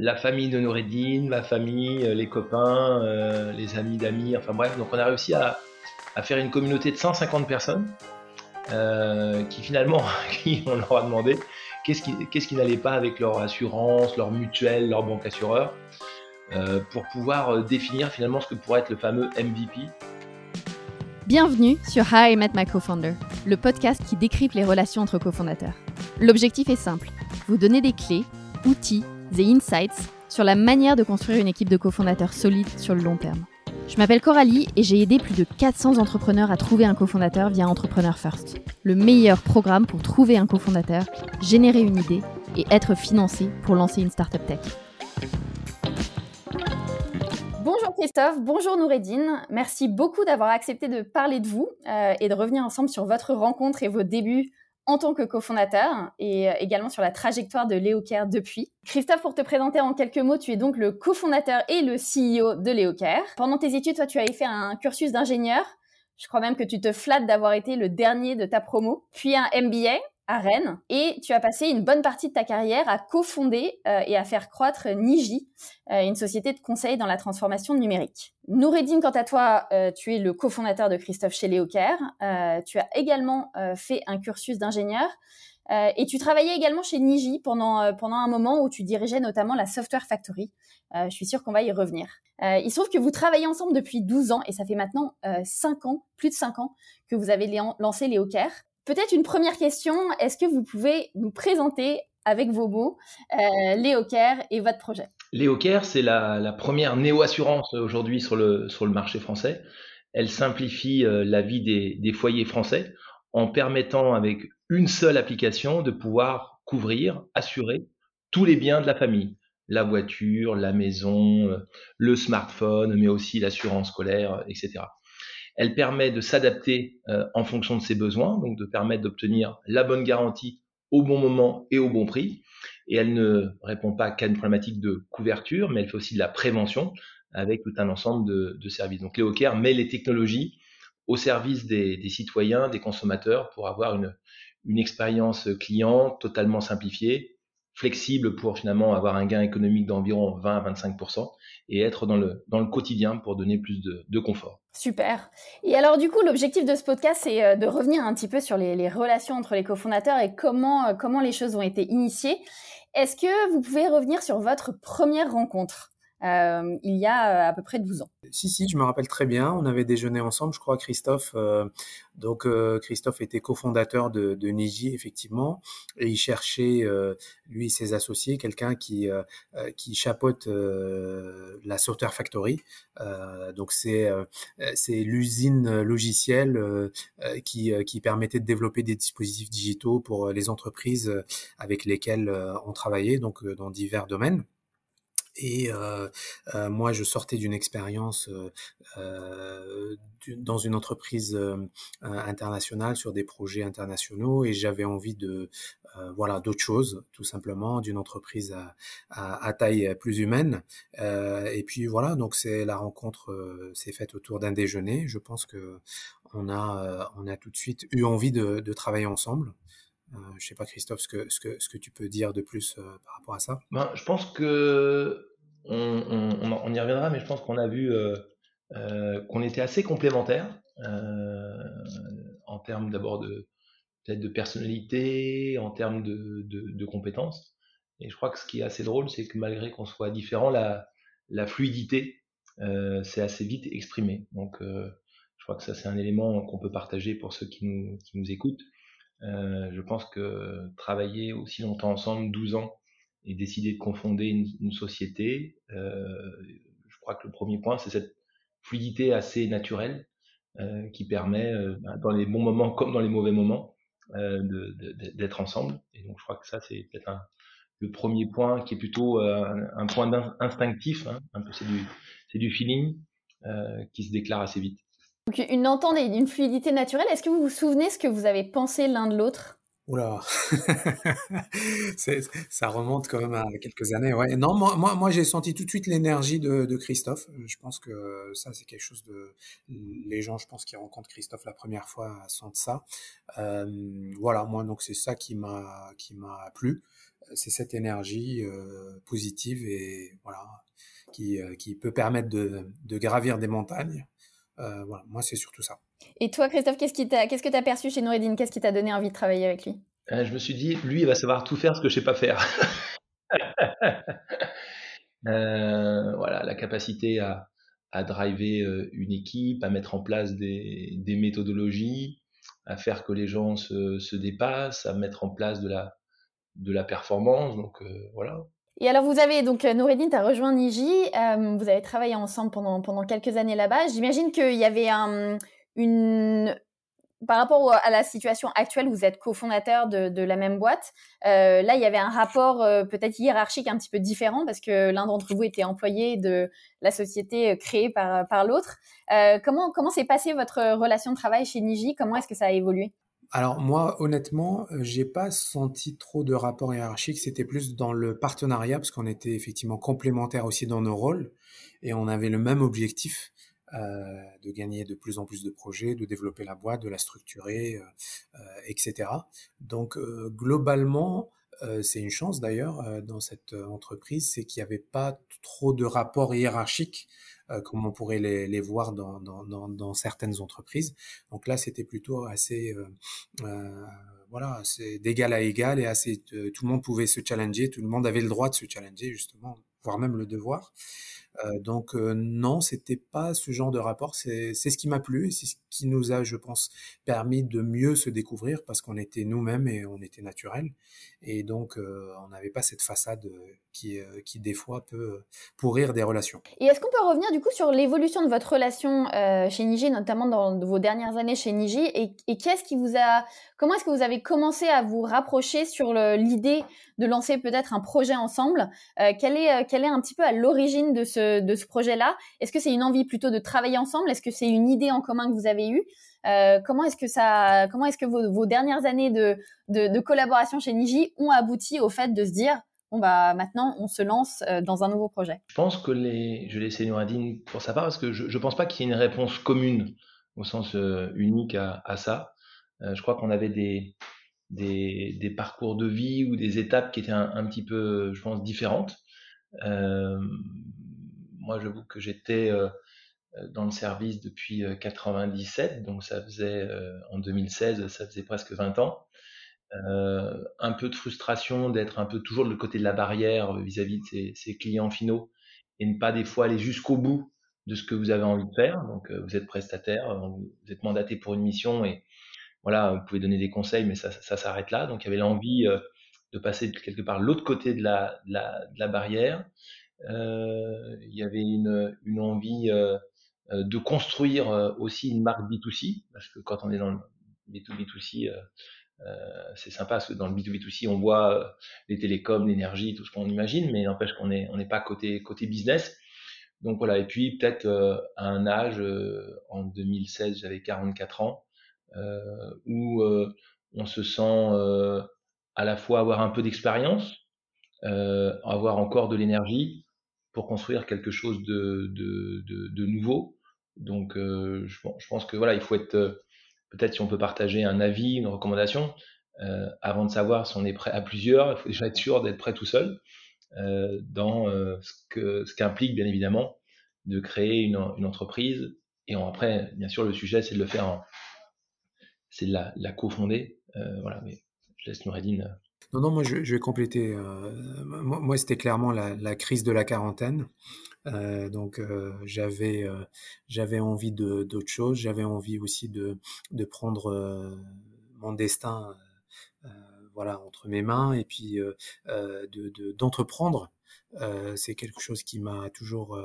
la famille de Noureddin, ma famille, euh, les copains, euh, les amis d'amis, enfin bref, donc on a réussi à, faire une communauté de 150 personnes euh, qui finalement, on leur a demandé qu'est-ce qui, qu'est-ce qui n'allait pas avec leur assurance, leur mutuelle, leur banque assureur, pour pouvoir définir finalement ce que pourrait être le fameux MVP. Bienvenue sur How I Met My Co-Founder, le podcast qui décrypte les relations entre cofondateurs. L'objectif est simple, vous donner des clés, outils The Insights sur la manière de construire une équipe de cofondateurs solide sur le long terme. Je m'appelle Coralie et j'ai aidé plus de 400 entrepreneurs à trouver un cofondateur via Entrepreneur First, le meilleur programme pour trouver un cofondateur, générer une idée et être financé pour lancer une startup tech. Bonjour Christophe, bonjour Noureddine. Merci beaucoup d'avoir accepté de parler de vous euh, et de revenir ensemble sur votre rencontre et vos débuts en tant que cofondateur et euh, également sur la trajectoire de LeoCare depuis. Christophe, pour te présenter en quelques mots, tu es donc le cofondateur et le CEO de LeoCare. Pendant tes études, toi, tu avais fait un cursus d'ingénieur. Je crois même que tu te flattes d'avoir été le dernier de ta promo, puis un MBA à Rennes et tu as passé une bonne partie de ta carrière à cofonder euh, et à faire croître Niji, euh, une société de conseil dans la transformation numérique. Noureddin, quant à toi, euh, tu es le cofondateur de Christophe chez Leocare. tu as également fait un cursus d'ingénieur et tu travaillais également chez Niji pendant, pendant un moment où tu dirigeais notamment la Software Factory. je suis sûre qu'on va y revenir. il se trouve que vous travaillez ensemble depuis 12 ans et ça fait maintenant 5 ans, plus de 5 ans, que vous avez lancé Leocare. Peut-être une première question, est-ce que vous pouvez nous présenter avec vos mots euh, Léocare et votre projet? Léocare, c'est la, première néo-assurance aujourd'hui sur le, sur le marché français. Elle simplifie euh, la vie des, foyers français en permettant avec une seule application de pouvoir couvrir, assurer tous les biens de la famille. La voiture, la maison, euh, le smartphone, mais aussi l'assurance scolaire, etc. Elle permet de s'adapter euh, en fonction de ses besoins, donc de permettre d'obtenir la bonne garantie au bon moment et au bon prix. Et elle ne répond pas qu'à une problématique de couverture, mais elle fait aussi de la prévention avec tout un ensemble de, services. Donc Léocare met les technologies au service des, citoyens, des consommateurs, pour avoir une, une expérience client totalement simplifiée, flexible pour finalement avoir un gain économique d'environ 20 à 25% et être dans le, quotidien pour donner plus de, confort. Super. Et alors du coup, l'objectif de ce podcast, c'est euh, de revenir un petit peu sur les, les relations entre les cofondateurs et comment, euh, comment les choses ont été initiées. Est-ce que vous pouvez revenir sur votre première rencontre? Euh, il y a euh, à peu près 12 ans. Si, si, je me rappelle très bien. On avait déjeuné ensemble, je crois, Christophe. Euh, donc, Christophe était cofondateur de, Niji, effectivement, et il cherchait, lui et ses associés, quelqu'un qui, qui chapeaute la Software Factory. donc, c'est c'est l'usine logicielle qui, qui permettait de développer des dispositifs digitaux pour les entreprises avec lesquelles on travaillait, donc dans divers domaines. Et moi, je sortais d'une expérience dans une entreprise internationale sur des projets internationaux et j'avais envie de voilà d'autres choses, tout simplement, d'une entreprise à, taille plus humaine. et puis voilà, donc c'est la rencontre s'est faite autour d'un déjeuner. Je pense que on a on a tout de suite eu envie de, travailler ensemble. Je ne sais pas, Christophe, ce que, ce, que, ce que tu peux dire de plus par rapport à ça? Ben, Je pense que on, y reviendra, mais je pense qu'on a vu euh, qu'on était assez complémentaires en termes d'abord de peut-être de personnalité, en termes de, de, compétences. Et je crois que ce qui est assez drôle, c'est que malgré qu'on soit différent, la, la fluidité euh, c'est assez vite exprimé. Donc, je crois que ça, c'est un élément qu'on peut partager pour ceux qui nous, qui nous écoutent. Euh, je pense que travailler aussi longtemps ensemble, 12 ans, et décider de confonder une, société, euh, je crois que le premier point, c'est cette fluidité assez naturelle euh, qui permet, bah, dans les bons moments comme dans les mauvais moments, d'être ensemble. Et donc, je crois que ça, c'est peut-être le premier point qui est plutôt un, point instinctif, hein, un peu c'est du, du feeling qui se déclare assez vite. Donc une entente et une fluidité naturelle. Est-ce que vous vous souvenez ce que vous avez pensé l'un de l'autre? Oula, ça remonte quand même à quelques années. Ouais. Non, moi, j'ai senti tout de suite l'énergie de, Christophe. Je pense que ça, c'est quelque chose de. Les gens, je pense, qui rencontrent Christophe la première fois sentent ça. Euh, voilà, moi, donc c'est ça qui m'a qui m'a plu. c'est cette énergie positive et voilà qui, peut permettre de, de gravir des montagnes. voilà, moi c'est surtout ça. Et toi, Christophe, qu'est-ce, qui qu'est-ce que tu as perçu chez Noureddin? Qu'est-ce qui t'a donné envie de travailler avec lui? Je me suis dit, lui, il va savoir tout faire ce que je sais pas faire. Euh, voilà, la capacité à, à driver euh, une équipe, à mettre en place des, des méthodologies, à faire que les gens se, se, dépassent, à mettre en place de la, de la performance. Donc euh, voilà. Et alors vous avez donc Noureddin, tu as rejoint Niji, euh, vous avez travaillé ensemble pendant, pendant quelques années là-bas. J'imagine qu'il y avait un, par rapport à la situation actuelle, vous êtes cofondateur de, la même boîte. Euh, là, il y avait un rapport euh, peut-être hiérarchique un petit peu différent parce que l'un d'entre vous était employé de la société euh, créée par, par l'autre. Comment comment s'est passée votre relation de travail chez Niji? Comment est-ce que ça a évolué? Alors moi, honnêtement, j'ai pas senti trop de rapport hiérarchique. C'était plus dans le partenariat parce qu'on était effectivement complémentaires aussi dans nos rôles et on avait le même objectif. Euh, de gagner de plus en plus de projets, de développer la boîte, de la structurer, euh, euh, etc. Donc globalement, c'est une chance d'ailleurs dans cette entreprise, c'est qu'il n'y avait pas trop de rapports hiérarchiques comme on pourrait les, les voir dans, dans, dans, dans, certaines entreprises. Donc là, c'était plutôt assez, euh, voilà, c'est d'égal à égal et assez, tout le monde pouvait se challenger, tout le monde avait le droit de se challenger justement, voire même le devoir. Donc euh, non, c'était pas ce genre de rapport. C'est ce qui m'a plu c'est ce qui nous a, je pense, permis de mieux se découvrir parce qu'on était nous-mêmes et on était naturel. Et donc on n'avait pas cette façade qui, qui des fois peut pourrir des relations. Et est-ce qu'on peut revenir du coup sur l'évolution de votre relation chez Niji, notamment dans vos dernières années chez Niji, et, qu'est-ce qui vous a, comment est-ce que vous avez commencé à vous rapprocher sur l'idée de lancer peut-être un projet ensemble? Quelle est, quelle est un petit peu à l'origine de ce de, ce projet-là Est-ce que c'est une envie plutôt de travailler ensemble? Est-ce que c'est une idée en commun que vous avez eue? Euh, Comment est-ce que ça, comment est-ce que vos, dernières années de, de, collaboration chez Niji ont abouti au fait de se dire bon bah maintenant on se lance euh, dans un nouveau projet? Je pense que les, je vais laisser Nouradine pour sa part parce que je, ne pense pas qu'il y ait une réponse commune au sens euh, unique à, ça. je crois qu'on avait des, des, parcours de vie ou des étapes qui étaient un, petit peu, je pense, différentes. Moi, j'avoue que j'étais euh, euh, dans le service depuis 97, donc ça faisait en 2016, ça faisait presque 20 ans. Euh, un peu de frustration d'être un peu toujours de le côté de la barrière vis-à-vis de ses, clients finaux et ne pas des fois aller jusqu'au bout de ce que vous avez envie de faire. Donc vous êtes prestataire, vous êtes mandaté pour une mission et voilà, vous pouvez donner des conseils, mais ça, ça, s'arrête là. Donc il y avait l'envie de passer quelque part l'autre côté de la, de la barrière. Euh, il y avait une, une envie euh, euh, de construire aussi une marque B2C, parce que quand on est dans le B2B2C, euh, c'est sympa parce que dans le B2B2C, on voit les télécoms, l'énergie, tout ce qu'on imagine, mais n'empêche qu'on n'est on n'est pas côté, côté business. Donc voilà, et puis peut-être à un âge, en 2016, j'avais 44 ans, où on se sent à la fois avoir un peu d'expérience, avoir encore de l'énergie, construire quelque chose de, nouveau. Donc, euh, je, pense que voilà, il faut être euh, peut-être si on peut partager un avis, une recommandation, euh, avant de savoir si on est prêt à plusieurs, il faut être sûr d'être prêt tout seul dans ce que ce qu'implique bien évidemment de créer une, entreprise. Et après, bien sûr, le sujet c'est de le faire, en, c'est de la, la cofonder. Voilà, mais je laisse Noureddin non, non, moi je, vais compléter. Euh, moi, c'était clairement la, crise de la quarantaine. Euh, donc euh, j'avais j'avais envie de d'autre chose. J'avais envie aussi de de prendre mon destin, voilà, entre mes mains et puis de d'entreprendre. c'est quelque chose qui m'a toujours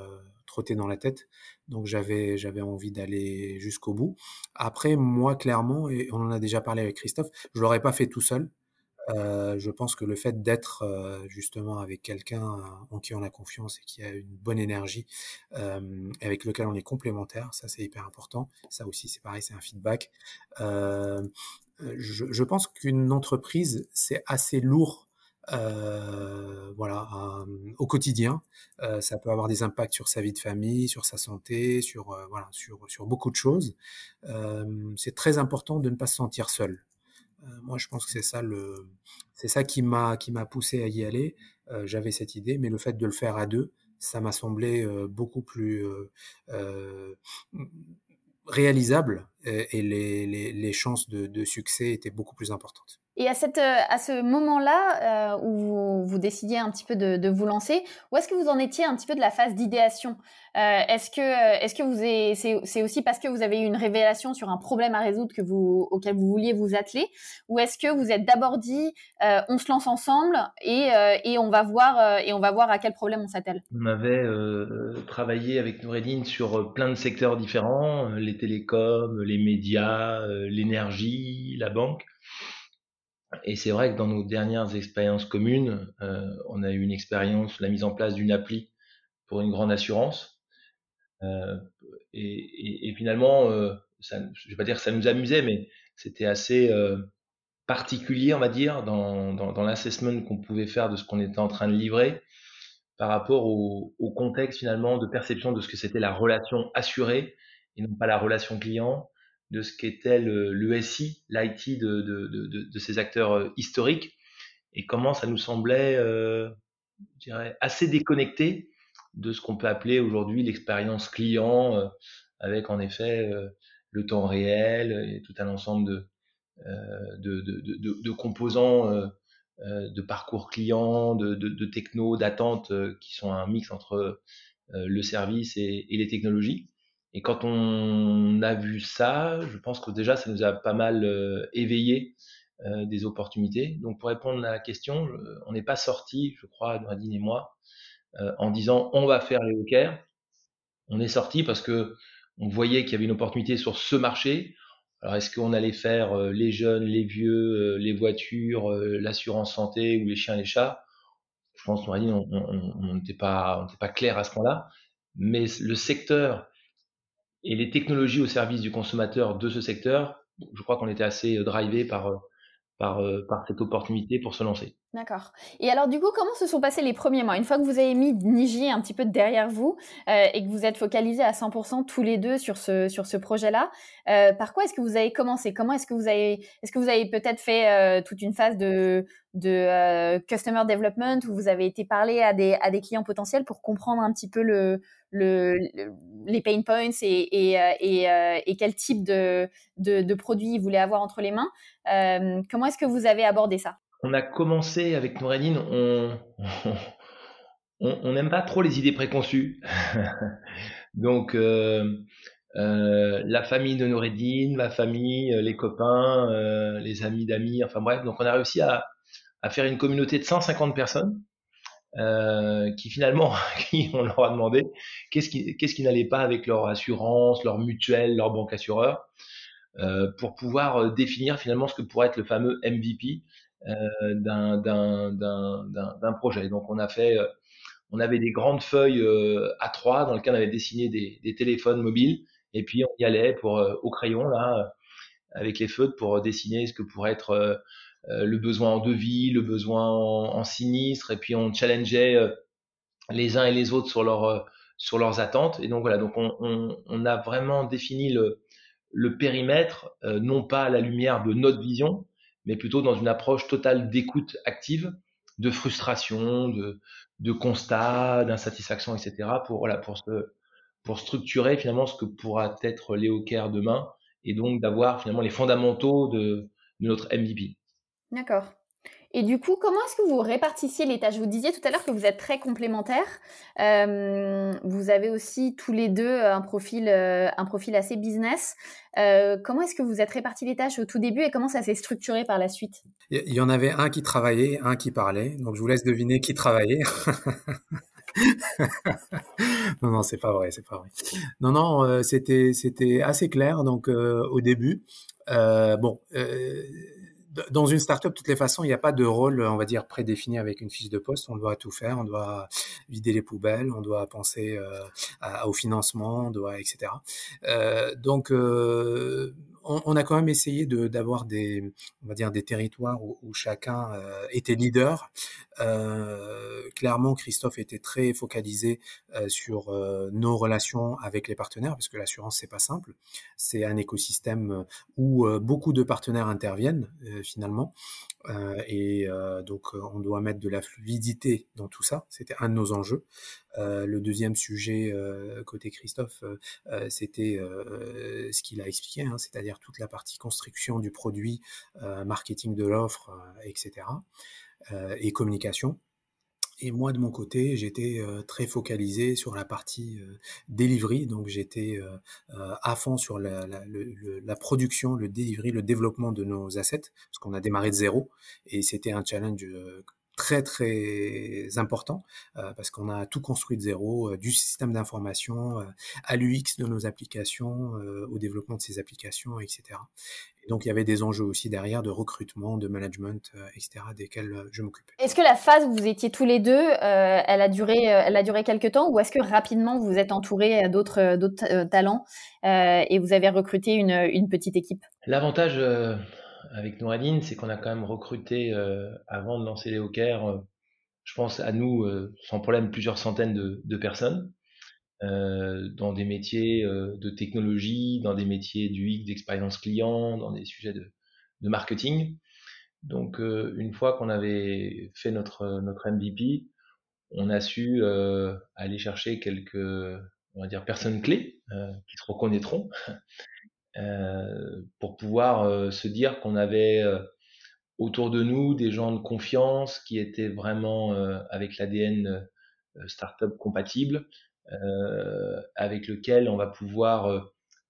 trotté dans la tête. Donc j'avais envie d'aller jusqu'au bout. Après moi clairement et on en a déjà parlé avec Christophe, je l'aurais pas fait tout seul. Je pense que le fait d'être justement avec quelqu'un en qui on a confiance et qui a une bonne énergie, avec lequel on est complémentaire, ça c'est hyper important. Ça aussi c'est pareil, c'est un feedback. Je, pense qu'une entreprise c'est assez lourd. voilà, au quotidien, ça peut avoir des impacts sur sa vie de famille, sur sa santé, sur voilà, sur sur beaucoup de choses. c'est très important de ne pas se sentir seul. Moi, je pense que c'est ça le, c'est ça qui m'a qui m'a poussé à y aller. J'avais cette idée, mais le fait de le faire à deux, ça m'a semblé beaucoup plus réalisable et, les, les, les, chances de, de, succès étaient beaucoup plus importantes. Et à, cette, euh, à ce moment-là, euh, où vous, décidiez un petit peu de, vous lancer, où est-ce que vous en étiez un petit peu de la phase d'idéation? Euh, Est-ce que, est-ce que vous c'est, aussi parce que vous avez eu une révélation sur un problème à résoudre que vous, auquel vous vouliez vous atteler, ou est-ce que vous êtes d'abord dit, on se lance ensemble et, et on va voir et on va voir à quel problème on s'attelle? On avait travaillé avec Noureddin sur plein de secteurs différents, les télécoms, les médias, l'énergie, la banque. Et c'est vrai que dans nos dernières expériences communes, euh, on a eu une expérience, la mise en place d'une appli pour une grande assurance. Euh, et, et, finalement, euh, ça, je vais pas dire que ça nous amusait, mais c'était assez euh, particulier, on va dire, dans, dans, dans l'assessment qu'on pouvait faire de ce qu'on était en train de livrer par rapport au, au contexte finalement de perception de ce que c'était la relation assurée et non pas la relation client de ce qu'était le, SI, l'IT de, de, de, ces acteurs euh, historiques, et comment ça nous semblait, euh, je dirais, assez déconnecté de ce qu'on peut appeler aujourd'hui l'expérience client, euh, avec en effet le temps réel et tout un ensemble de, de, composants de parcours client, de, de, techno, d'attente, qui sont un mix entre le service et les technologies. Et quand on a vu ça, je pense que déjà ça nous a pas mal euh, éveillé euh, des opportunités. Donc pour répondre à la question, on n'est pas sorti, je crois, Nouradine et moi, euh, en disant on va faire les hawkers. On est sorti parce que on voyait qu'il y avait une opportunité sur ce marché. Alors est-ce qu'on allait faire les jeunes, les vieux, les voitures, l'assurance santé ou les chiens, les chats? Je pense, Nouradine, on n'était pas, pas clair à ce point-là. Mais le secteur et les technologies au service du consommateur de ce secteur, je crois qu'on était assez euh, drivé par, euh, par, euh, par cette opportunité pour se lancer. D'accord. Et alors du coup, comment se sont passés les premiers mois? Une fois que vous avez mis Niji un petit peu derrière vous euh, et que vous êtes focalisés à 100% tous les deux sur ce sur ce projet-là, euh, par quoi est-ce que vous avez commencé? Comment est-ce que vous avez est-ce que vous avez peut-être fait euh, toute une phase de de euh, customer development où vous avez été parler à des à des clients potentiels pour comprendre un petit peu le le, les pain points et et, euh, et, euh, et quel type de, de de produits ils voulaient avoir entre les mains? comment est-ce que vous avez abordé ça? On a commencé avec Noureddin, on n'aime pas trop les idées préconçues. Donc euh, euh, la famille de Noureddin, ma famille, euh, les copains, les amis d'amis, enfin bref, donc on a réussi à, faire une communauté de 150 personnes qui finalement, on leur a demandé qu'est-ce qui, n'allait pas avec leur assurance, leur mutuelle, leur banque assureur, pour pouvoir définir finalement ce que pourrait être le fameux MVP, d'un projet. Donc on a fait, euh, on avait des grandes feuilles euh, A3 dans lesquelles on avait dessiné des, téléphones mobiles et puis on y allait pour au crayon là avec les feutres pour dessiner ce que pourrait être le besoin en devis, le besoin en, sinistre, et puis on challengeait les uns et les autres sur, sur leurs attentes. Et donc voilà, donc on, a vraiment défini le périmètre, non pas à la lumière de notre vision, mais plutôt dans une approche totale d'écoute active, de frustration, de, de constat, d'insatisfaction, etc. pour voilà pour pour structurer finalement ce que pourra être Léo demain et donc d'avoir finalement les fondamentaux de, de notre MVP. D'accord. Et du coup, comment est-ce que vous répartissiez les tâches? Vous disiez tout à l'heure que vous êtes très complémentaires. Euh, vous avez aussi tous les deux un profil, euh, un profil assez business. Euh, comment est-ce que vous êtes répartis les tâches au tout début et comment ça s'est structuré par la suite? Il y en avait un qui travaillait, un qui parlait. Donc je vous laisse deviner qui travaillait. non, non, c'est pas vrai, c'est pas vrai. Non, non, euh, c'était c'était assez clair. Donc euh, au début, euh, bon dans une startup, de toutes les façons, il n'y a pas de rôle, on va dire, prédéfini avec une fiche de poste. On doit tout faire, on doit vider les poubelles, on doit penser euh, au financement, on doit, etc. Euh, donc, euh, on, a quand même essayé d'avoir des, on va dire, des territoires où, chacun était leader. clairement, Christophe était très focalisé sur nos relations avec les partenaires, parce que l'assurance c'est pas simple. C'est un écosystème où beaucoup de partenaires interviennent finalement. Euh, et euh, donc, on doit mettre de la fluidité dans tout ça. C'était un de nos enjeux. Euh, le deuxième sujet côté Christophe, c'était ce qu'il a expliqué, hein, c'est-à-dire toute la partie construction du produit, marketing de l'offre, etc. et communication. Et moi, de mon côté, j'étais très focalisé sur la partie delivery, donc j'étais à fond sur la, la, production, le delivery, le développement de nos assets, parce qu'on a démarré de zéro, et c'était un challenge très très important parce qu'on a tout construit de zéro, du système d'information à l'UX de nos applications, au développement de ces applications, etc donc il y avait des enjeux aussi derrière de recrutement, de management, euh, etc., desquels euh, je m'occupe. Est-ce que la phase où vous étiez tous les deux, euh, elle a duré, elle a duré quelques temps, ou est-ce que rapidement vous êtes entouré d'autres d'autres talents et vous avez recruté une, une petite équipe? L'avantage avec Nouradine, c'est qu'on a quand même recruté avant de lancer les Hawkers, je pense à nous sans problème plusieurs centaines de, de personnes. Euh, dans des métiers euh, de technologie, dans des métiers du X, d'expérience client, dans des sujets de, de marketing. Donc, euh, une fois qu'on avait fait notre, notre MVP, on a su aller chercher quelques, on va dire, personnes clés qui se reconnaîtront pour pouvoir se dire qu'on avait autour de nous des gens de confiance qui étaient vraiment avec l'ADN startup compatible, euh, avec lequel on va pouvoir euh,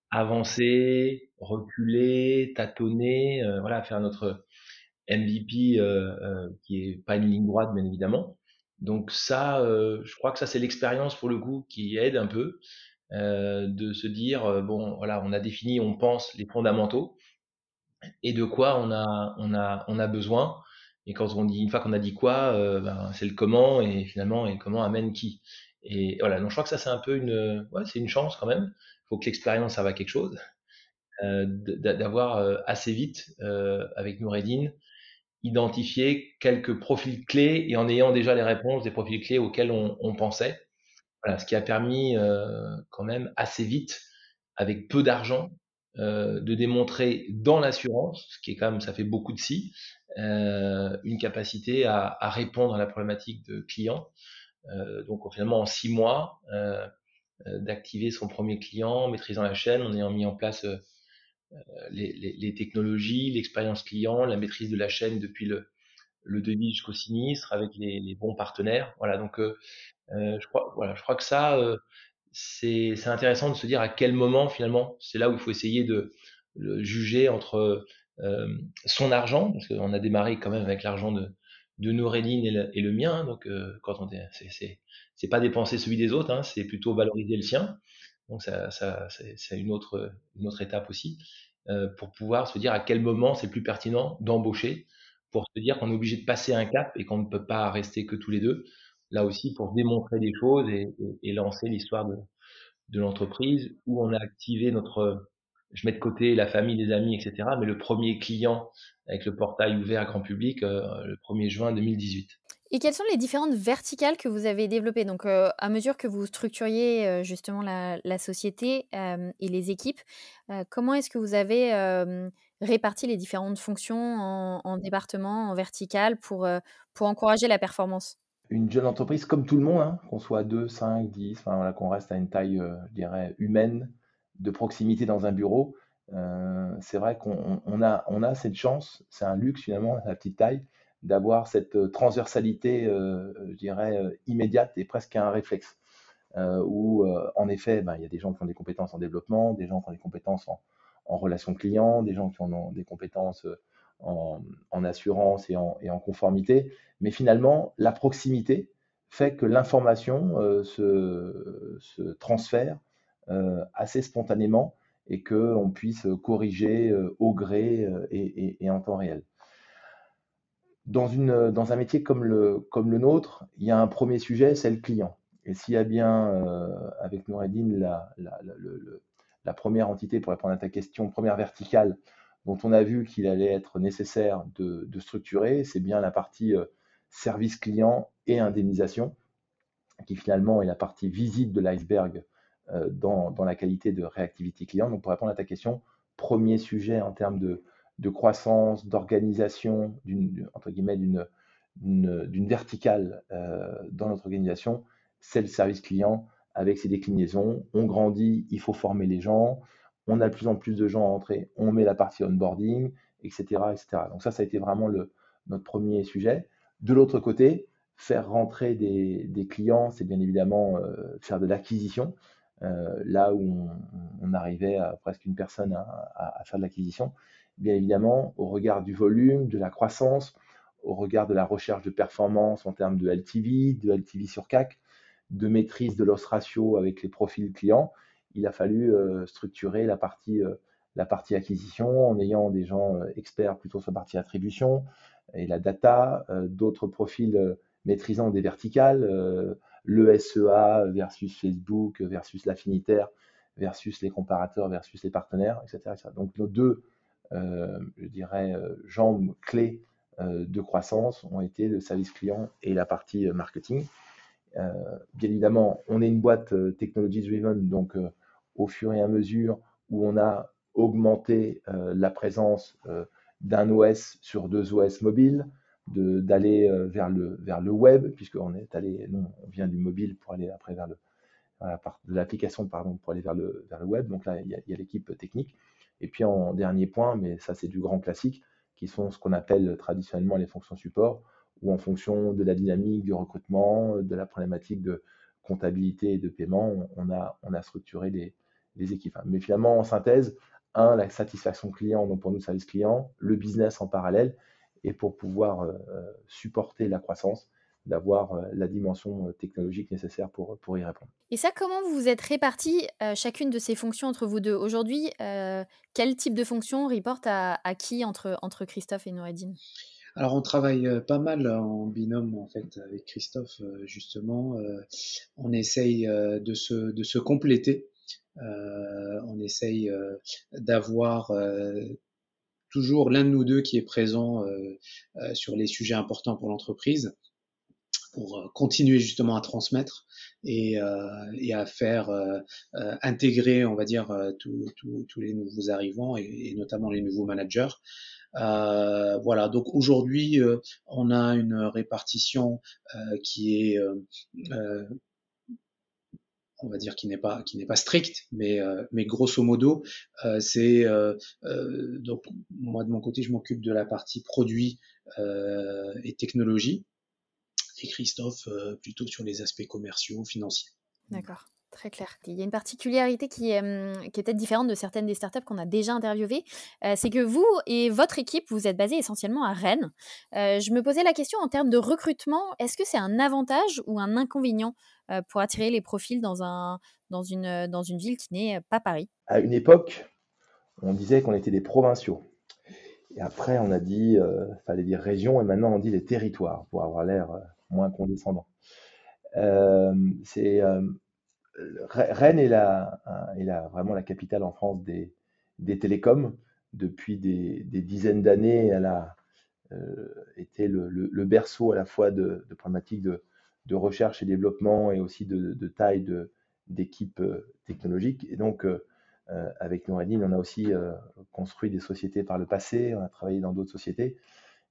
avancer, reculer, tâtonner, euh, voilà, faire notre MVP qui est pas une ligne droite bien évidemment. Donc ça, je crois que ça c'est l'expérience pour le coup qui aide un peu de se dire bon voilà, on a défini, on pense les fondamentaux et de quoi on a on a on a besoin. Et quand on dit une fois qu'on a dit quoi, ben, c'est le comment et finalement et comment amène qui. Et voilà, donc je crois que ça c'est un peu une, ouais, c'est une chance quand même. Faut que l'expérience serve à quelque chose, euh, d'avoir euh, assez vite euh, avec Noureddin identifié quelques profils clés et en ayant déjà les réponses des profils clés auxquels on pensait. Voilà, ce qui a permis euh, quand même assez vite, avec peu d'argent, euh, de démontrer dans l'assurance, ce qui est quand même, ça fait beaucoup de si, euh, une capacité à, à, répondre à la problématique de clients euh, donc finalement en six mois, d'activer son premier client, maîtrisant la chaîne, en ayant mis en place les, les, les, technologies, l'expérience client, la maîtrise de la chaîne depuis le, le devis jusqu'au sinistre avec les, les, bons partenaires. Voilà, donc euh, je crois, voilà, je crois que ça, euh, c'est intéressant de se dire à quel moment finalement, c'est là où il faut essayer de, juger entre euh, son argent, parce qu'on a démarré quand même avec l'argent de, de et le, mien. Donc, euh, quand on c'est, c'est, pas dépenser celui des autres, hein, c'est plutôt valoriser le sien. Donc, ça, ça c'est, une autre, une autre étape aussi euh, pour pouvoir se dire à quel moment c'est plus pertinent d'embaucher, pour se dire qu'on est obligé de passer un cap et qu'on ne peut pas rester que tous les deux. Là aussi, pour démontrer des choses et, lancer l'histoire de, l'entreprise où on a activé notre je mets de côté la famille, les amis, etc. Mais le premier client avec le portail ouvert grand public, euh, le 1er juin 2018. Et quelles sont les différentes verticales que vous avez développées? Donc, euh, à mesure que vous structuriez euh, justement la, société et les équipes, comment est-ce que vous avez réparti les différentes fonctions en, en départements, en verticales, pour, pour encourager la performance? Une jeune entreprise comme tout le monde, hein, qu'on soit 2, 5, 10, enfin, qu'on reste à une taille, je dirais, humaine, de proximité dans un bureau, euh, c'est vrai qu'on a, cette chance, c'est un luxe finalement, la petite taille, d'avoir cette euh, transversalité, euh, je dirais, immédiate et presque un réflexe. où, en effet, ben, il y a des gens qui ont des compétences en développement, des gens qui ont des compétences en, en relations clients, des gens qui ont des compétences en, assurance et en, conformité. Mais finalement, la proximité fait que l'information se, se, transfère euh, assez spontanément et qu'on puisse corriger euh, au gré euh, et, en temps réel. Dans, un métier comme le, nôtre, il y a un premier sujet, c'est le client. Et s'il y a bien, avec Noureddin, la, la, la première entité, pour répondre à ta question, première verticale dont on a vu qu'il allait être nécessaire de, structurer, c'est bien la partie euh, service client et indemnisation, qui finalement est la partie visible de l'iceberg euh, dans, la qualité de réactivité client. Donc pour répondre à ta question, premier sujet en termes de, croissance, d'organisation, entre guillemets, d'une verticale euh, dans notre organisation, c'est le service client avec ses déclinaisons. On grandit, il faut former les gens, on a de plus en plus de gens à entrer, on met la partie onboarding, etc. etc. Donc ça, ça a été vraiment notre premier sujet. De l'autre côté, faire rentrer des, clients, c'est bien évidemment euh, faire de l'acquisition. Euh, là où on, arrivait à presque une personne à, à faire de l'acquisition, bien évidemment, au regard du volume, de la croissance, au regard de la recherche de performance en termes de LTV, de LTV sur CAC, de maîtrise de loss ratio avec les profils clients, il a fallu euh, structurer la partie, euh, la partie acquisition en ayant des gens euh, experts plutôt sur la partie attribution et la data, d'autres profils maîtrisant des verticales, le SEA versus Facebook versus l'affinitaire versus les comparateurs versus les partenaires, etc. Donc nos deux, je dirais, jambes clés de croissance ont été le service client et la partie marketing. bien évidemment, on est une boîte technology driven, donc au fur et à mesure où on a augmenté euh, la présence euh, d'un OS sur deux OS mobiles, d'aller euh, vers, le, web, puisqu'on est allé, non, on vient du mobile pour aller après vers le, l'application pour aller vers le, vers le web. Donc là, il y a, l'équipe technique. Et puis en dernier point, mais ça c'est du grand classique, qui sont ce qu'on appelle traditionnellement les fonctions support, où en fonction de la dynamique du recrutement, de la problématique de comptabilité et de paiement, on a, on a structuré des, les équipes. Mais finalement, en synthèse, un, la satisfaction client, donc pour nous, service client, le business en parallèle, et pour pouvoir euh, supporter la croissance, d'avoir euh, la dimension euh, technologique nécessaire pour, pour y répondre. Et ça, comment vous vous êtes répartis chacune de ces fonctions entre vous deux? Aujourd'hui, quel type de fonction reporte à, à, qui entre, entre Christophe et Noureddin? Alors on travaille pas mal en binôme en fait avec Christophe justement. On essaye de se, de se compléter euh, on essaye euh, d'avoir euh, toujours l'un de nous deux qui est présent sur les sujets importants pour l'entreprise pour continuer justement à transmettre et, à faire intégrer, on va dire, tous les nouveaux arrivants et, notamment les nouveaux managers. voilà, donc aujourd'hui, on a une répartition qui est on va dire qui n'est pas strict, mais euh, mais grosso modo, euh, c'est euh, donc moi de mon côté, je m'occupe de la partie produit et technologie, et Christophe plutôt sur les aspects commerciaux, financiers. D'accord. Très clair. Il y a une particularité qui est, qui est peut-être différente de certaines des startups qu'on a déjà interviewées. c'est que vous et votre équipe, vous êtes basés essentiellement à Rennes. je me posais la question en termes de recrutement, est-ce que c'est un avantage ou un inconvénient pour attirer les profils dans, un, dans, une, dans une ville qui n'est pas Paris À une époque, on disait qu'on était des provinciaux. Et après, on a dit, il fallait dire région, et maintenant on dit les territoires pour avoir l'air moins condescendant. c'est Rennes est, la, vraiment la capitale en France des, télécoms. Depuis des, dizaines d'années, elle a euh, été le, berceau à la fois de, problématiques de, recherche et développement et aussi de, taille d'équipes euh, technologiques. Et donc, euh, avec Noureddin, on a aussi construit des sociétés par le passé, on a travaillé dans d'autres sociétés.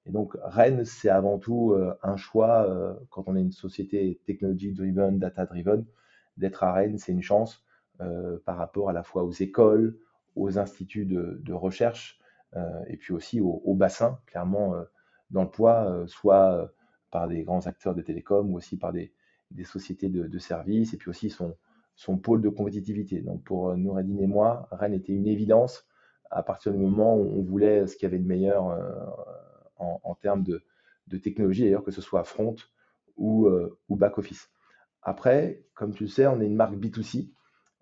Et donc, Rennes, c'est avant tout un choix quand on est une société technology-driven, data-driven d'être à Rennes, c'est une chance euh, par rapport à la fois aux écoles, aux instituts de, recherche, euh, et puis aussi au, bassin, clairement, euh, dans le poids, soit par des grands acteurs de télécom ou aussi par des, sociétés de, services, et puis aussi son, pôle de compétitivité. Donc pour Noureddin et moi, Rennes était une évidence à partir du moment où on voulait ce qu'il y avait de meilleur en, termes de, technologie, d'ailleurs, que ce soit front ou, ou back-office. Après, comme tu le sais, on est une marque B2C.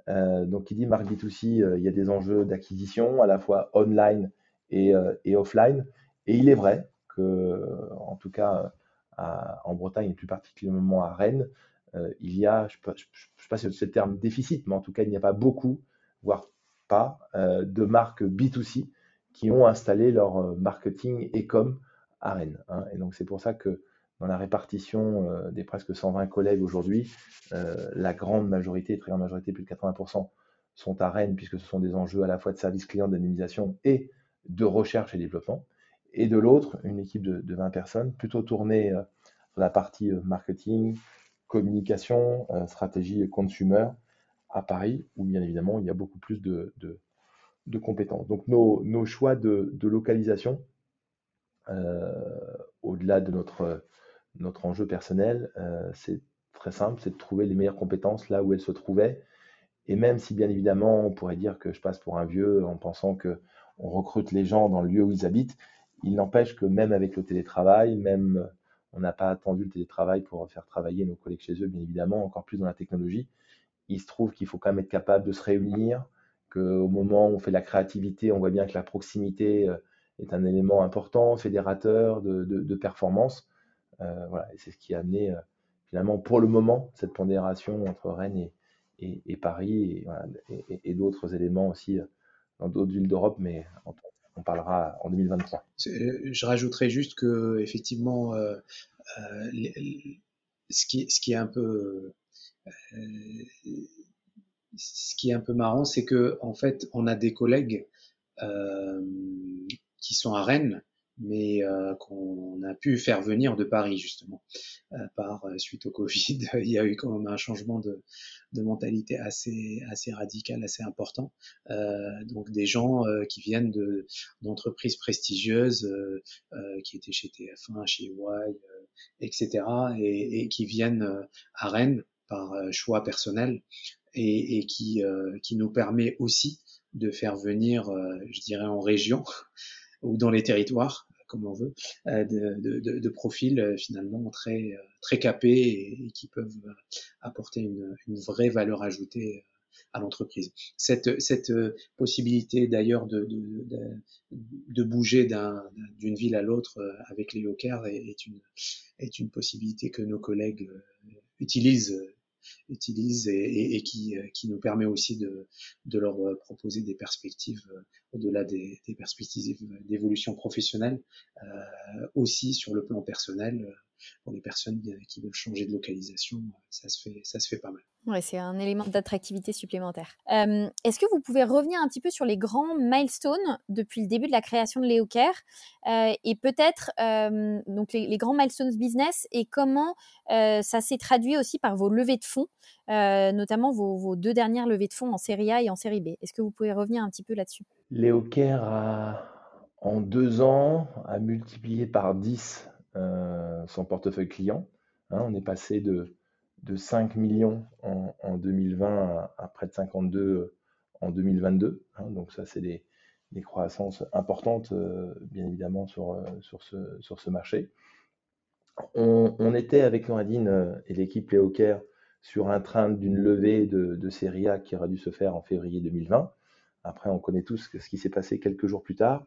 Euh, donc, qui dit marque B2C, euh, il y a des enjeux d'acquisition à la fois online et, euh, offline. Et il est vrai que, en tout cas, en Bretagne et plus particulièrement à Rennes, il y a, je ne sais pas si c'est le terme déficit, mais en tout cas, il n'y a pas beaucoup, voire pas, de marques B2C qui ont installé leur marketing et com à Rennes. Hein. Et donc c'est pour ça que dans la répartition des presque 120 collègues aujourd'hui, la grande majorité, très grande majorité, plus de 80%, sont à Rennes, puisque ce sont des enjeux à la fois de service client, d'anonymisation et de recherche et développement. Et de l'autre, une équipe de, 20 personnes, plutôt tournée euh, sur la partie euh, marketing, communication, euh, stratégie consumer à Paris, où bien évidemment il y a beaucoup plus de, compétences. Donc nos, choix de, localisation, au-delà de notre, notre enjeu personnel, c'est très simple, c'est de trouver les meilleures compétences là où elles se trouvaient et même si bien évidemment on pourrait dire que je passe pour un vieux en pensant que on recrute les gens dans le lieu où ils habitent, il n'empêche que même avec le télétravail, même on n'a pas attendu le télétravail pour faire travailler nos collègues chez eux, bien évidemment, encore plus dans la technologie. Il se trouve qu'il faut quand même être capable de se réunir, qu'au moment où on fait la créativité, on voit bien que la proximité euh, est un élément important, fédérateur de, performance. Euh, voilà, c'est ce qui a amené euh, finalement pour le moment cette pondération entre Rennes et, Paris et, d'autres éléments aussi euh, dans d'autres villes d'Europe, mais on, parlera en 2023. Je rajouterais juste que effectivement, euh, euh, ce, qui, ce qui est un peu ce qui est un peu marrant, c'est que en fait, on a des collègues qui sont à Rennes mais euh, qu'on a pu faire venir de Paris justement. Euh, par euh, suite au Covid, il y a eu quand même un changement de, de mentalité assez assez radical, assez important. donc des gens qui viennent de d'entreprises prestigieuses, qui étaient chez TF1, chez Y, etc. Et, et, qui viennent à Rennes par choix personnel et, et qui qui nous permet aussi de faire venir, je dirais en région ou dans les territoires, comme on veut, euh, de, de, de, profils euh, finalement très, euh, très capés et, qui peuvent apporter une, une, vraie valeur ajoutée à l'entreprise. Cette, cette possibilité d'ailleurs de, de, de, bouger d'une ville à l'autre avec les Hawkers est, est, une, est une possibilité que nos collègues utilisent utilisent et, et, qui, euh, qui, nous permet aussi de, de leur euh, proposer des perspectives euh, au-delà des, des, perspectives d'évolution professionnelle, aussi sur le plan personnel pour les personnes qui veulent changer de localisation, ça se fait, ça se fait pas mal. Ouais, c'est un élément d'attractivité supplémentaire. Euh, Est-ce que vous pouvez revenir un petit peu sur les grands milestones depuis le début de la création de LeoCare euh, et peut-être euh, donc les, grands milestones business et comment euh, ça s'est traduit aussi par vos levées de fonds, notamment vos, vos, deux dernières levées de fonds en série A et en série B. Est-ce que vous pouvez revenir un petit peu là-dessus? LeoCare a, en deux ans, a multiplié par 10 euh, son portefeuille client. Hein, on est passé de, de 5 millions en, en 2020 à, près de 52 en 2022. Hein, donc ça, c'est des, croissances importantes, euh, bien évidemment, sur, euh, sur, ce, sur ce marché. On, était avec Noradine et l'équipe Léocare sur un train d'une levée de, de série A qui aurait dû se faire en février 2020. Après, on connaît tous ce qui s'est passé quelques jours plus tard.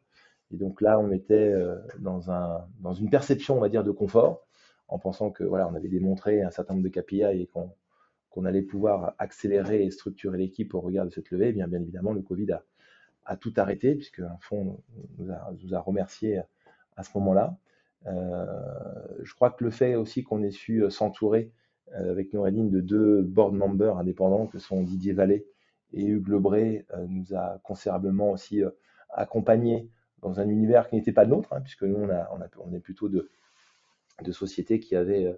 Et donc là, on était euh, dans, un, dans une perception, on va dire, de confort, en pensant que voilà, on avait démontré un certain nombre de KPI et qu'on allait pouvoir accélérer et structurer l'équipe au regard de cette levée. Eh bien, évidemment, le Covid a, tout arrêté, puisque un fonds nous a, remerciés à ce moment-là. Euh, je crois que le fait aussi qu'on ait su s'entourer euh, avec Noréline de deux board members indépendants, que sont Didier Vallée et Hugues Lebré, euh, nous a considérablement aussi accompagnés dans un univers qui n'était pas le nôtre, hein, puisque nous, on, est plutôt de, de sociétés qui avaient euh,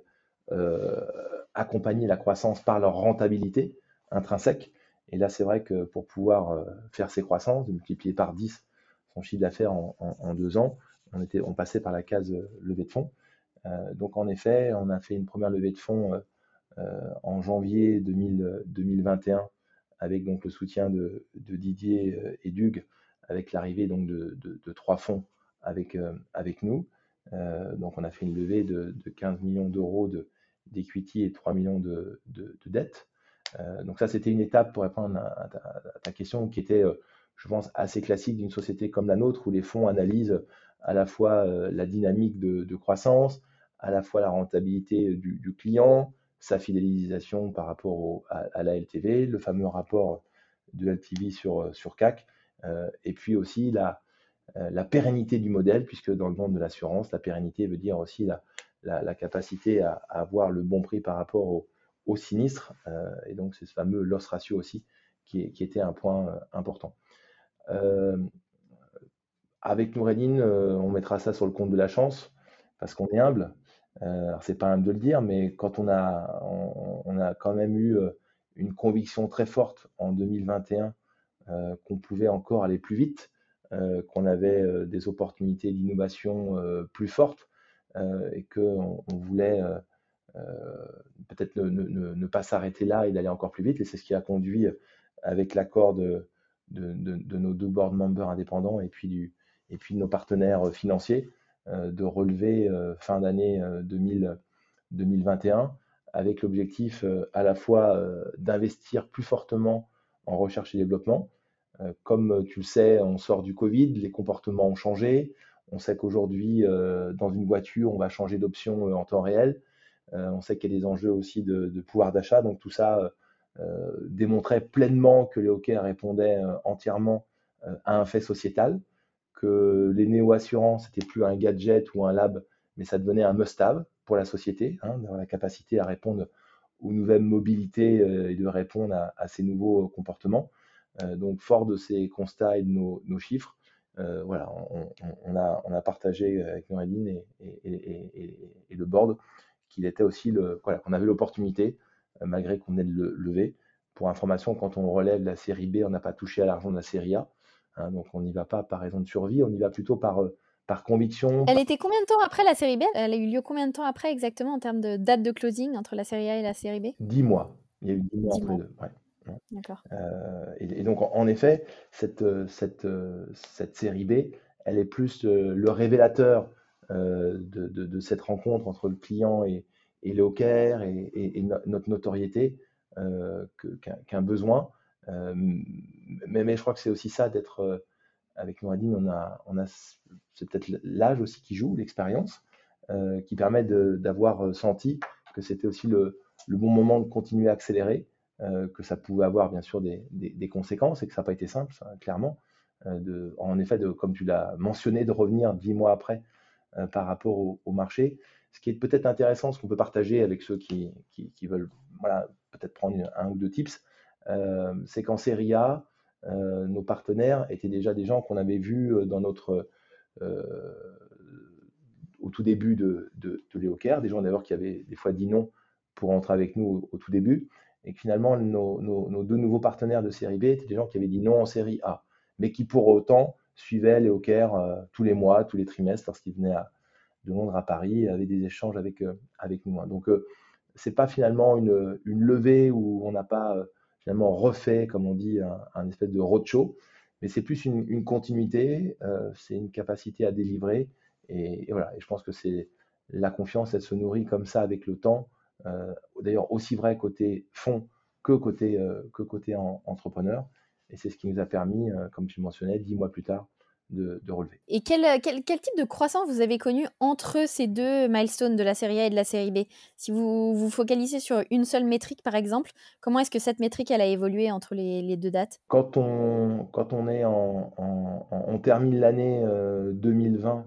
euh, accompagné la croissance par leur rentabilité intrinsèque. Et là, c'est vrai que pour pouvoir euh, faire ces croissances, multiplier par 10 son chiffre d'affaires en, deux ans, on, passait par la case levée de fonds. Donc, en effet, on a fait une première levée de fonds en janvier 2000, 2021 avec donc le soutien de, Didier et d'Hugues avec l'arrivée donc de, trois fonds avec nous. Euh, donc on a fait une levée de, 15 millions d'euros d'equity et 3 millions de, de dettes. Euh, donc ça, c'était une étape pour répondre à, ta, question qui était, je pense, assez classique d'une société comme la nôtre où les fonds analysent à la fois la dynamique de, croissance, à la fois la rentabilité du, client, sa fidélisation par rapport à, à, la LTV, le fameux rapport de LTV sur, sur CAC, et puis aussi la, la pérennité du modèle, puisque dans le monde de l'assurance, la pérennité veut dire aussi la, capacité à, avoir le bon prix par rapport au, sinistre. et donc, c'est ce fameux loss ratio aussi qui, était un point important. avec Noureddin, on mettra ça sur le compte de la chance, parce qu'on est humble. Euh, alors c'est pas humble de le dire, mais quand on a, on, a quand même eu une conviction très forte en 2021 qu'on pouvait encore aller plus vite, qu'on avait des opportunités d'innovation plus fortes, euh, et qu'on on voulait euh, euh, peut-être ne, pas s'arrêter là et d'aller encore plus vite. Et c'est ce qui a conduit, avec l'accord de, de, nos deux board members indépendants et puis, du, et puis de nos partenaires financiers, de relever fin d'année 2021 avec l'objectif à la fois d'investir plus fortement en recherche et développement. Comme tu le sais, on sort du Covid, les comportements ont changé, on sait qu'aujourd'hui, euh, dans une voiture, on va changer d'option euh, en temps réel. Euh, on sait qu'il y a des enjeux aussi de, pouvoir d'achat. Donc tout ça démontrait pleinement que les hockey répondaient entièrement à un fait sociétal, que les néo-assurances n'étaient plus un gadget ou un lab, mais ça devenait un must-have pour la société, hein, dans la capacité à répondre aux nouvelles mobilités et de répondre à, ces nouveaux comportements. Donc, fort de ces constats et de nos chiffres, euh, voilà, on, a, on, a, partagé avec Noureddin et, et, le board qu'il était aussi le, voilà, qu'on avait l'opportunité, euh, malgré qu'on ait de le lever. Pour information, quand on relève la série B, on n'a pas touché à l'argent de la série A. Hein, donc on n'y va pas par raison de survie, on y va plutôt par, euh, par conviction. Elle était combien de temps après la série B? Elle a eu lieu combien de temps après exactement en termes de date de closing entre la série A et la série B? Dix mois. Il y a eu dix mois entre les deux. Euh, et, donc, en, effet, cette, euh, cette, euh, cette, série B, elle est plus le révélateur de, de, cette rencontre entre le client et, et le hawker et, et, notre notoriété qu'un besoin. mais, mais, je crois que c'est aussi ça d'être avec Nouradine, on a, on a c'est peut-être l'âge aussi qui joue, l'expérience, qui permet d'avoir senti que c'était aussi le, le, bon moment de continuer à accélérer euh, que ça pouvait avoir bien sûr des, conséquences et que ça n'a pas été simple, clairement. Euh, en effet, comme tu l'as mentionné, de revenir dix mois après euh, par rapport au, marché. Ce qui est peut-être intéressant, ce qu'on peut partager avec ceux qui, qui, veulent voilà, peut-être prendre un ou deux tips, c'est qu'en série A, nos partenaires étaient déjà des gens qu'on avait vus dans notre au tout début de, de, de des gens d'ailleurs qui avaient des fois dit non pour entrer avec nous au tout début, et que finalement, nos, deux nouveaux partenaires de série B étaient des gens qui avaient dit non en série A, mais qui pour autant suivaient les Hawkers euh, tous les mois, tous les trimestres, lorsqu'ils venaient de Londres à Paris, avaient des échanges avec, euh, avec nous. Hein. Donc, euh, c'est pas finalement une, levée où on n'a pas finalement refait, comme on dit, un, espèce de roadshow, mais c'est plus une, continuité, c'est une capacité à délivrer, et, et voilà. Et je pense que c'est la confiance, elle se nourrit comme ça avec le temps. Euh, d'ailleurs aussi vrai côté fonds que côté, euh, que côté entrepreneur. Et c'est ce qui nous a permis, euh, comme tu mentionnais, dix mois plus tard, de, relever. Et quel, quel, type de croissance vous avez connu entre ces deux milestones de la série A et de la série B? Si vous vous focalisez sur une seule métrique, par exemple, comment est-ce que cette métrique elle a évolué entre les, deux dates? Quand on, quand on est en, on termine l'année 2020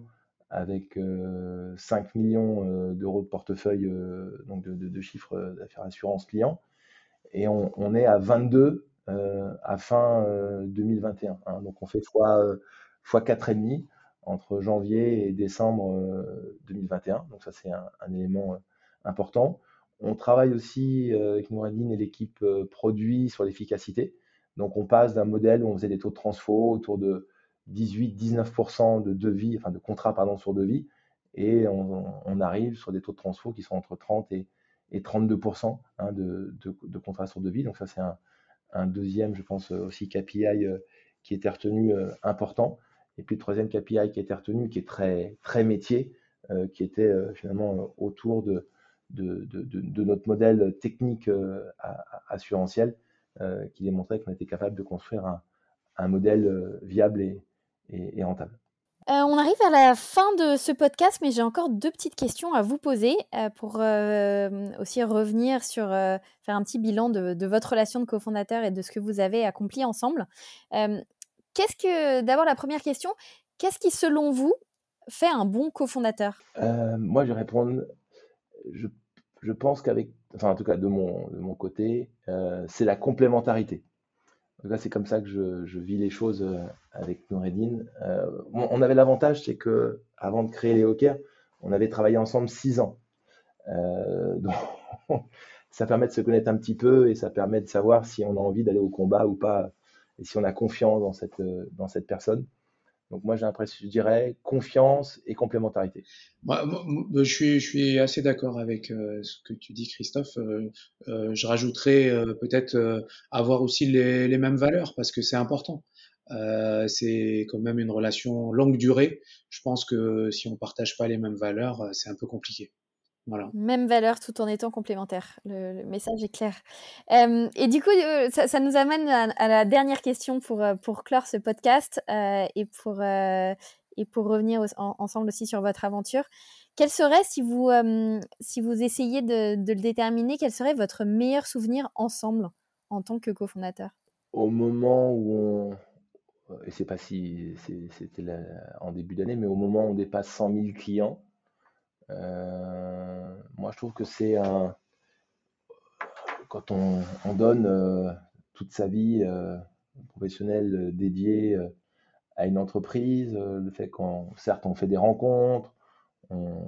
avec 5 euh, millions euh, d'euros de portefeuille, euh, donc de, de, chiffre d'affaires assurance client, et on, on, est à 22 à fin 2021. Hein. donc on fait fois, fois 4,5 entre janvier et décembre 2021. Donc ça c'est un, un, élément important. On travaille aussi avec Nouradine et l'équipe produit sur l'efficacité. Donc on passe d'un modèle où on faisait des taux de transfo autour de 18-19% de devis, enfin de contrats pardon, sur devis, et on, arrive sur des taux de transfo qui sont entre 30 et, 32% hein, de, contrats sur devis. Donc ça c'est un, deuxième, je pense aussi KPI euh, qui était retenu euh, important. Et puis le troisième KPI qui était retenu, qui est très, très métier, euh, qui était finalement autour de, de, notre modèle technique assurantiel, qui démontrait qu'on était capable de construire un, un modèle viable et, et, rentable. on arrive à la fin de ce podcast, mais j'ai encore deux petites questions à vous poser pour aussi revenir sur, faire un petit bilan de, de, votre relation de cofondateur et de ce que vous avez accompli ensemble. Qu'est-ce que, d'abord la première question, qu'est-ce qui selon vous fait un bon cofondateur? Moi, je vais répondre, je, je pense qu'avec, enfin en tout cas de mon, de mon côté, c'est la complémentarité c'est comme ça que je, vis les choses euh, avec Noureddin. Euh, on, avait l'avantage, c'est que avant de créer les Hawkers, on avait travaillé ensemble six ans. Euh, donc, ça permet de se connaître un petit peu et ça permet de savoir si on a envie d'aller au combat ou pas et si on a confiance dans cette, dans cette personne. Donc moi, j'ai l'impression, je dirais, confiance et complémentarité. Je, suis, je suis assez d'accord avec euh, ce que tu dis, Christophe. Euh, euh, je rajouterais peut-être avoir aussi les, les, mêmes valeurs parce que c'est important. c'est quand même une relation longue durée. Je pense que si on partage pas les mêmes valeurs, c'est un peu compliqué. Même valeur tout en étant complémentaire. Le, message est clair. et du coup, ça, nous amène à, la dernière question pour, pour clore ce podcast et, pour, et pour revenir ensemble aussi sur votre aventure. Quel serait, si vous, si vous essayez de, de, le déterminer, quel serait votre meilleur souvenir ensemble en tant que cofondateur? Au moment où on, et c'est pas si c'était en début d'année, mais au moment où on dépasse 100 000 clients, euh, moi, je trouve que c'est un. Quand on, donne euh, toute sa vie euh, professionnelle dédiée à une entreprise, le fait qu'on, certes, on fait des rencontres, on,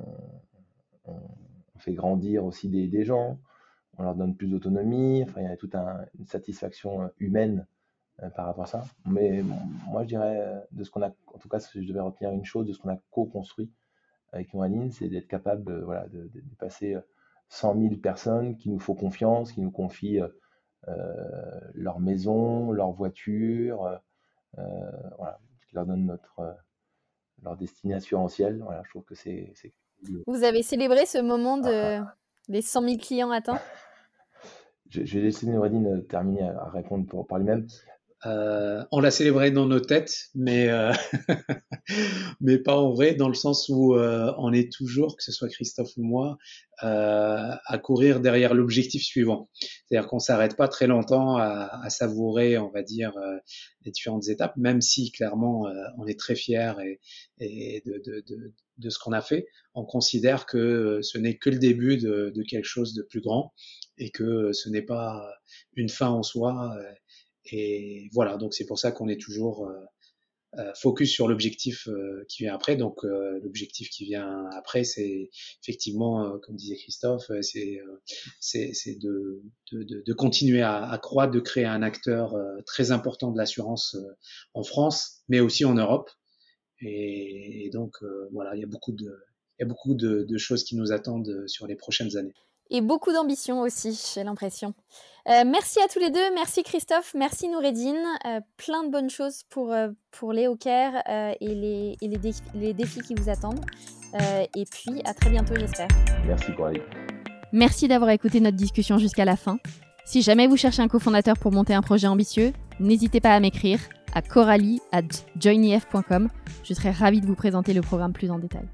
fait grandir aussi des, gens, on leur donne plus d'autonomie, il y a toute une satisfaction humaine par rapport à ça. Mais moi, je dirais, de ce qu'on a, en tout cas, si je devais retenir une chose, de ce qu'on a co-construit, avec Noaline, c'est d'être capable de, voilà, de, passer 100 000 personnes qui nous font confiance, qui nous confient euh, leur maison, leur voiture, euh, voilà, qui leur donnent notre, leur destinée assurantielle. Voilà, je trouve que c'est. Vous avez célébré ce moment de, ah, ah. des 100 000 clients atteints je, je, vais laisser Noureddin terminer à, répondre pour, par lui-même. Euh, on l'a célébré dans nos têtes, mais euh, mais pas en vrai, dans le sens où euh, on est toujours, que ce soit Christophe ou moi, à courir derrière l'objectif suivant. C'est-à-dire qu'on s'arrête pas très longtemps à, savourer, on va dire, les différentes étapes, même si clairement on est très fier et, de, ce qu'on a fait. On considère que ce n'est que le début de, de quelque chose de plus grand et que ce n'est pas une fin en soi et voilà, donc c'est pour ça qu'on est toujours euh, euh, focus sur l'objectif euh, qui vient après. Donc l'objectif qui vient après, c'est effectivement, comme disait Christophe, c'est c'est de, de, de, continuer à, à, croître, de créer un acteur très important de l'assurance en France, mais aussi en Europe. Et, et donc voilà, il y a beaucoup de il y a beaucoup de, de choses qui nous attendent sur les prochaines années et beaucoup d'ambition aussi, j'ai l'impression. Euh, merci à tous les deux, merci Christophe, merci Noureddin. Euh, plein de bonnes choses pour, euh, pour les hawkers et, les, et les, défis, les, défis qui vous attendent. et puis à très bientôt, j'espère. Merci Coralie. Merci d'avoir écouté notre discussion jusqu'à la fin. Si jamais vous cherchez un cofondateur pour monter un projet ambitieux, n'hésitez pas à m'écrire à coralie at. Je serai ravie de vous présenter le programme plus en détail.